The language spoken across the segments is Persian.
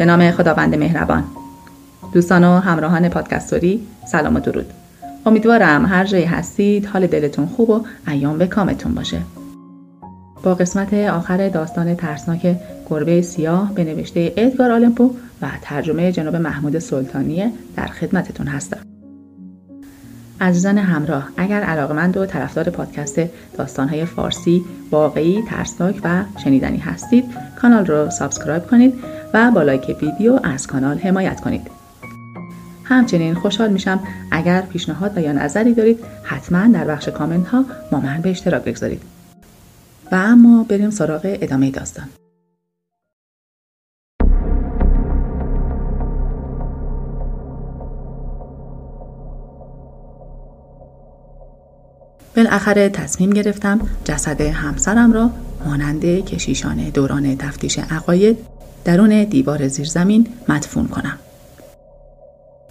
به نام خداوند مهربان. دوستان و همراهان پادکستوری سلام و درود. امیدوارم هر جایی هستید حال دلتون خوب و ایام به کامتون باشه. با قسمت آخر داستان ترسناک گربه سیاه به نوشته ادگار آلمپو و ترجمه جناب محمود سلطانی در خدمتتون هستم. عزیزان همراه اگر علاقمند و طرفدار پادکست داستانهای فارسی واقعی ترسناک و شنیدنی هستید کانال رو subscribe کنید و با like ویدیو از کانال حمایت کنید. همچنین خوشحال میشم اگر پیشنهاد و یا نظری دارید حتما در بخش کامنت ها با من به اشتراک بگذارید. و اما بریم سراغ ادامه داستان. بالاخره تصمیم گرفتم جسد همسرم را مانند کشیشان دوران تفتیش عقاید درون دیوار زیرزمین مدفون کنم.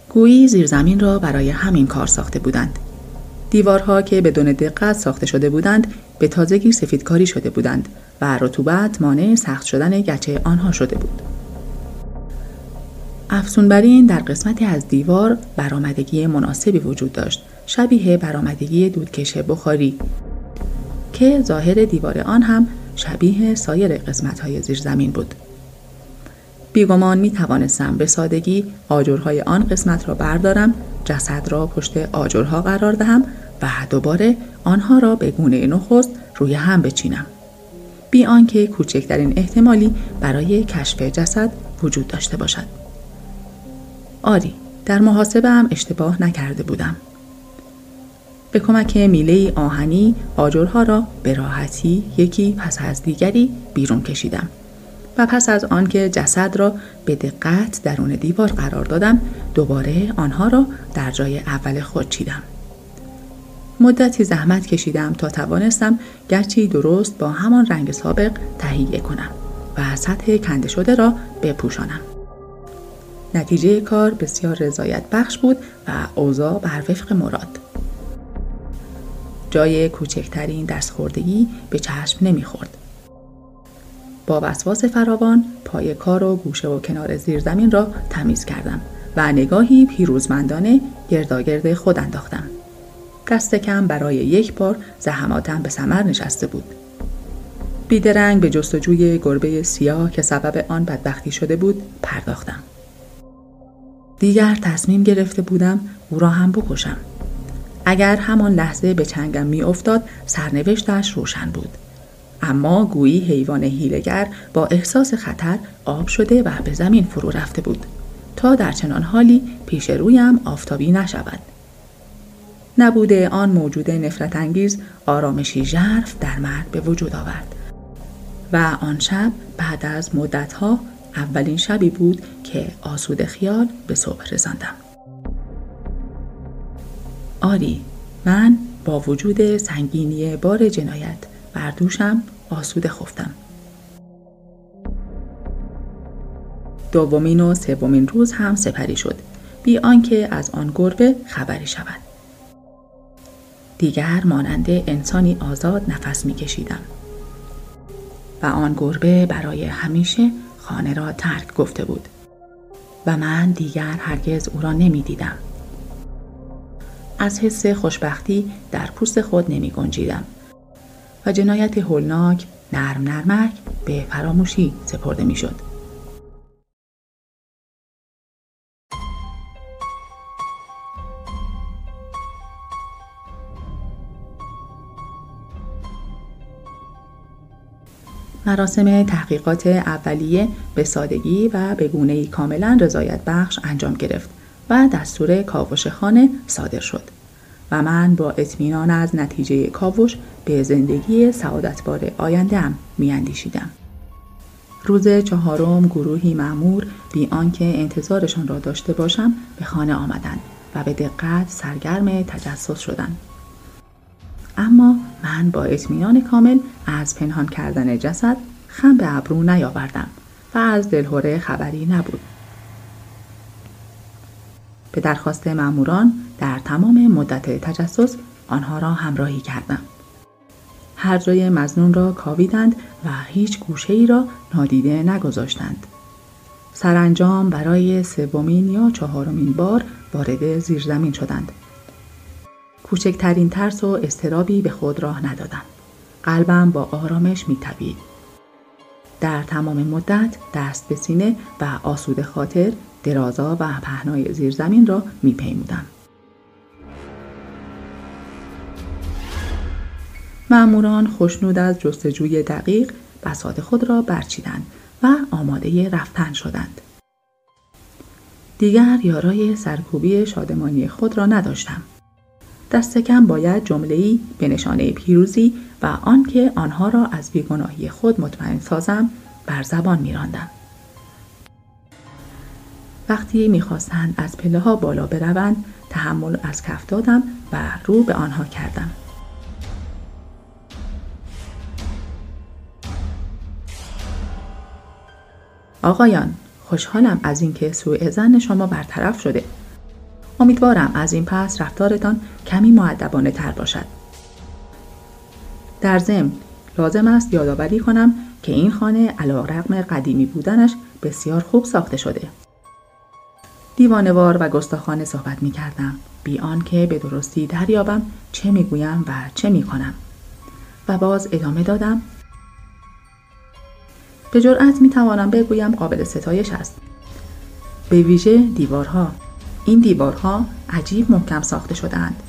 گویی زیرزمین را برای همین کار ساخته بودند. دیوارها که بدون دقت ساخته شده بودند به تازگی سفیدکاری شده بودند و رطوبت مانع سخت شدن گچه آنها شده بود. افسون بر این در قسمتی از دیوار برآمدگی مناسبی وجود داشت شبیه برآمدگی دودکش بخاری که ظاهر دیوار آن هم شبیه سایر قسمت های زیر زمین بود. بیگمان می توانستم به سادگی آجرهای آن قسمت را بردارم جسد را پشت آجرها قرار دهم و دوباره آنها را به گونه نخست روی هم بچینم. بی آنکه کوچکترین احتمالی برای کشف جسد وجود داشته باشد. آری در محاسبه هم اشتباه نکرده بودم. به کمک میله آهنی آجرها را به راحتی یکی پس از دیگری بیرون کشیدم. و پس از آنکه جسد را به دقت درون دیوار قرار دادم دوباره آنها را در جای اول خود چیدم. مدتی زحمت کشیدم تا توانستم گرچی درست با همان رنگ سابق تهیه کنم و سطح کنده شده را بپوشانم. نتیجه کار بسیار رضایت بخش بود و اوضاع بر وفق مراد. جای کوچکترین دستخوردگی به چشم نمی‌خورد. با وسواس فراوان پای کار و گوشه و کنار زیرزمین را تمیز کردم و نگاهی پیروزمندانه گرداگرد خود انداختم. دست کم برای یک بار زحماتم به سمر نشسته بود. بیدرنگ به جستجوی گربه سیاه که سبب آن بدبختی شده بود پرداختم. دیگر تصمیم گرفته بودم او را هم بکشم. اگر همان لحظه به چنگم می افتاد سرنوشتش روشن بود. اما گویی حیوان هیلگر با احساس خطر آب شده و به زمین فرو رفته بود. تا در چنان حالی پیش رویم آفتابی نشود. نبوده آن موجود نفرت انگیز آرامشی ژرف در مرد به وجود آورد. و آن شب بعد از مدتها اولین شبی بود که آسود خیال به صبح رساندم. آری من با وجود سنگینی بار جنایت بر دوشم آسوده خفتم. دومین و سومین روز هم سپری شد بی آنکه از آن گربه خبری شود. دیگر مانند انسانی آزاد نفس میکشیدم و آن گربه برای همیشه خانه را ترک گفته بود و من دیگر هرگز او را نمی‌دیدم. از حس خوشبختی در پوست خود نمی گنجیدم جنایت هولناک نرم نرمک به فراموشی سپرده می شد. مراسم تحقیقات اولیه به سادگی و به گونه کاملا رضایت بخش انجام گرفت و دستور کاوش خانه صادر شد. و من با اطمینان از نتیجه کاوش به زندگی سعادتبار آیندهام میاندیشیدم. روز چهارم گروهی معمور بی آنکه انتظارشان را داشته باشم به خانه آمدند و به دقت سرگرم تجسس شدند. اما من با اطمینان کامل از پنهان کردن جسد خم به ابرو نیاوردم و از دلهوره خبری نبود. به درخواست ماموران در تمام مدت تجسس آنها را همراهی کردم. هر جای مزنون را کاویدند و هیچ گوشه ای را نادیده نگذاشتند. سرانجام برای سومین یا چهارمین بار وارد زیرزمین شدند کوچکترین ترس و استرابی به خود راه ندادم قلبم با آرامش میتپید در تمام مدت دست به سینه و آسود خاطر درازا و پهنای زیرزمین را میپیمودم معموران خوشنود از جستجوی دقیق بساط خود را برچیدند و آماده رفتن شدند. دیگر یارای سرکوبی شادمانی خود را نداشتم. دست کم باید جمله‌ای به نشانه پیروزی و آنکه آنها را از بیگناهی خود مطمئن سازم بر زبان میراندم. وقتی می‌خواستند از پله ها بالا بروند تحمل از کف دادم و رو به آنها کردم. آقایان خوشحالم از اینکه سوء زن شما برطرف شده امیدوارم از این پس رفتارتان کمی معدبانه تر باشد. در ضمن لازم است یادآوری کنم که این خانه علا رقم قدیمی بودنش بسیار خوب ساخته شده. دیوانوار و گستاخانه صحبت می کردم. بی آنکه به درستی دریابم چه می‌گویم و چه می کنم. و باز ادامه دادم. به جرأت می توانم بگویم قابل ستایش است. به ویژه دیوارها. این دیوارها عجیب محکم ساخته شدهاند.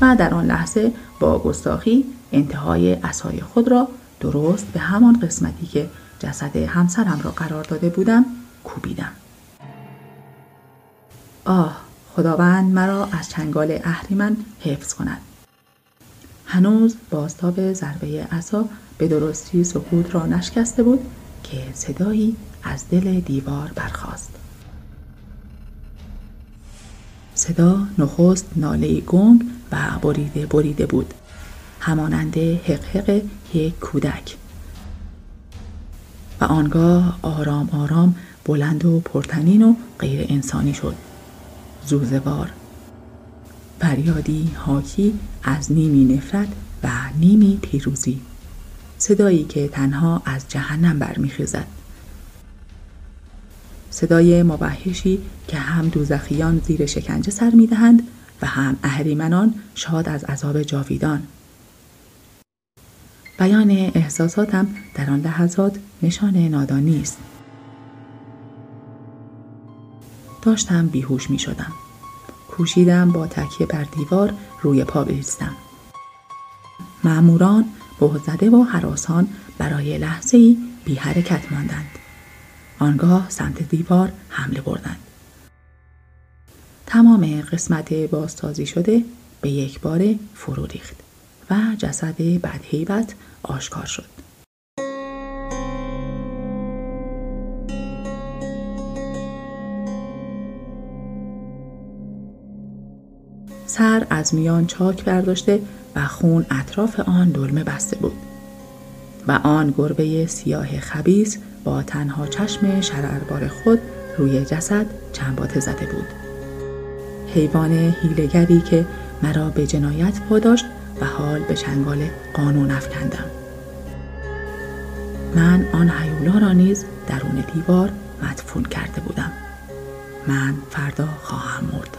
و در آن لحظه با گستاخی انتهای اسای خود را درست به همان قسمتی که جسد همسرم را قرار داده بودم کوبیدم. آه خداوند مرا از چنگال اهریمن حفظ کند. هنوز بازتاب ضربه عصا به درستی سکوت را نشکسته بود که صدایی از دل دیوار برخاست صدا نخست ناله گنگ و بریده بریده بود. همانند حقحق یک کودک. و آنگاه آرام آرام بلند و پرتنین و غیر انسانی شد. زوزوار. فریادی حاکی از نیمی نفرت و نیمی پیروزی. صدایی که تنها از جهنم برمیخیزد. صدای مبهشی که هم دوزخیان زیر شکنجه سر می‌دهند و هم اهریمنان شاد از عذاب جاویدان بیان احساساتم در آن لحظات نشان نادانی است داشتم بیهوش می شدم. کوشیدم با تکیه بر دیوار روی پا بایستم. معموران بهزده و حراسان برای لحظه ای بی حرکت ماندند. آنگاه سمت دیوار حمله بردند. تمام قسمت بازتازی شده به یک بار فرو ریخت و جسد بدهیبت آشکار شد. سر از میان چاک برداشته و خون اطراف آن دلمه بسته بود و آن گربه سیاه خبیز با تنها چشم شرربار خود روی جسد چنباته زده بود. حیوان هیلگری که مرا به جنایت پاداشت و حال به چنگال قانون افکندم. من آن حیولا را نیز درون دیوار مدفون کرده بودم. من فردا خواهم مرد.